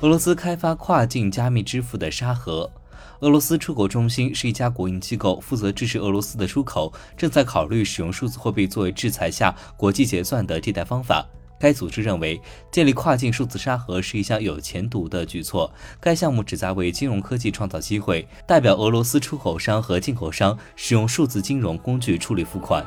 俄罗斯开发跨境加密支付的沙盒。俄罗斯出口中心是一家国营机构负责支持俄罗斯的出口正在考虑使用数字货币作为制裁下国际结算的替代方法。该组织认为建立跨境数字沙盒是一项有前途的举措该项目旨在为金融科技创造机会代表俄罗斯出口商和进口商使用数字金融工具处理付款。